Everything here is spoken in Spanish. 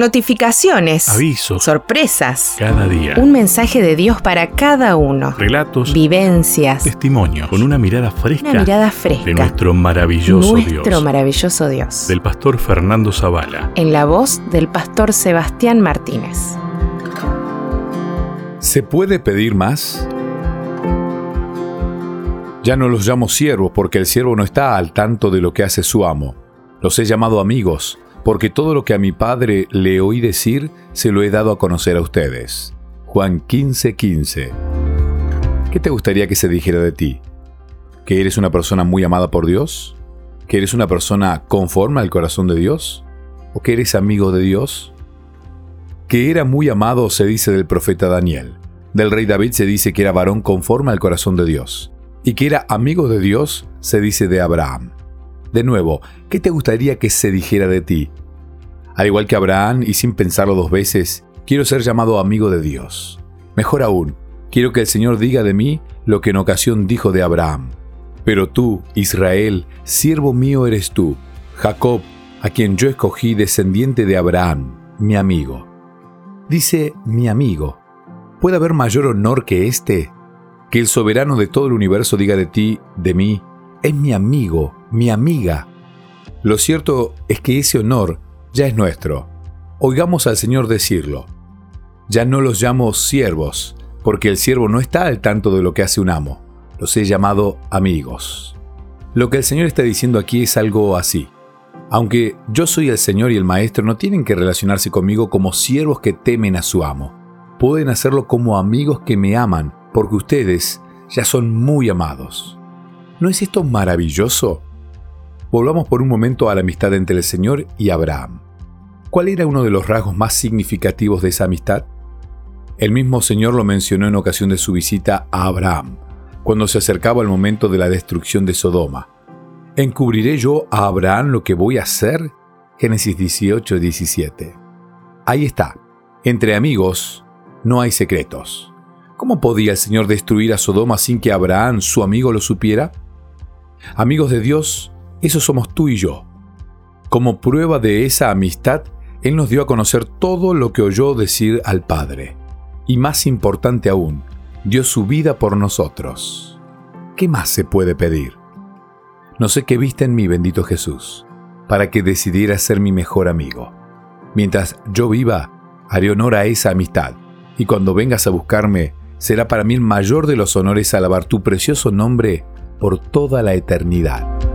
Notificaciones. Avisos. Sorpresas. Cada día. Un mensaje de Dios para cada uno. Relatos. Vivencias. Testimonios. Con una mirada fresca. Una mirada fresca. De nuestro maravilloso Nuestro Dios. maravilloso Dios. Del pastor Fernando Zavala. En la voz del pastor Sebastián Martínez. ¿Se puede pedir más? Ya no los llamo siervos porque el siervo no está al tanto de lo que hace su amo. Los he llamado amigos porque todo lo que a mi padre le oí decir se lo he dado a conocer a ustedes. Juan 15:15 15. ¿Qué te gustaría que se dijera de ti? ¿Que eres una persona muy amada por Dios? ¿Que eres una persona conforme al corazón de Dios? ¿O que eres amigo de Dios? Que era muy amado se dice del profeta Daniel. Del rey David se dice que era varón conforme al corazón de Dios. Y que era amigo de Dios se dice de Abraham. De nuevo, ¿qué te gustaría que se dijera de ti? Al igual que Abraham, y sin pensarlo dos veces, quiero ser llamado amigo de Dios. Mejor aún, quiero que el Señor diga de mí lo que en ocasión dijo de Abraham. Pero tú, Israel, siervo mío eres tú, Jacob, a quien yo escogí descendiente de Abraham, mi amigo. Dice mi amigo. ¿Puede haber mayor honor que este? Que el soberano de todo el universo diga de ti, de mí, es mi amigo, mi amiga. Lo cierto es que ese honor ya es nuestro. Oigamos al Señor decirlo. Ya no los llamo siervos, porque el siervo no está al tanto de lo que hace un amo. Los he llamado amigos. Lo que el Señor está diciendo aquí es algo así. Aunque yo soy el Señor y el Maestro, no tienen que relacionarse conmigo como siervos que temen a su amo. Pueden hacerlo como amigos que me aman, porque ustedes ya son muy amados. ¿No es esto maravilloso? Volvamos por un momento a la amistad entre el Señor y Abraham. ¿Cuál era uno de los rasgos más significativos de esa amistad? El mismo Señor lo mencionó en ocasión de su visita a Abraham, cuando se acercaba el momento de la destrucción de Sodoma. ¿Encubriré yo a Abraham lo que voy a hacer? Génesis 18, 17. Ahí está. Entre amigos no hay secretos. ¿Cómo podía el Señor destruir a Sodoma sin que Abraham, su amigo, lo supiera? Amigos de Dios, eso somos tú y yo. Como prueba de esa amistad, Él nos dio a conocer todo lo que oyó decir al Padre. Y más importante aún, dio su vida por nosotros. ¿Qué más se puede pedir? No sé qué viste en mí, bendito Jesús, para que decidiera ser mi mejor amigo. Mientras yo viva, haré honor a esa amistad, y cuando vengas a buscarme, será para mí el mayor de los honores alabar tu precioso nombre por toda la eternidad.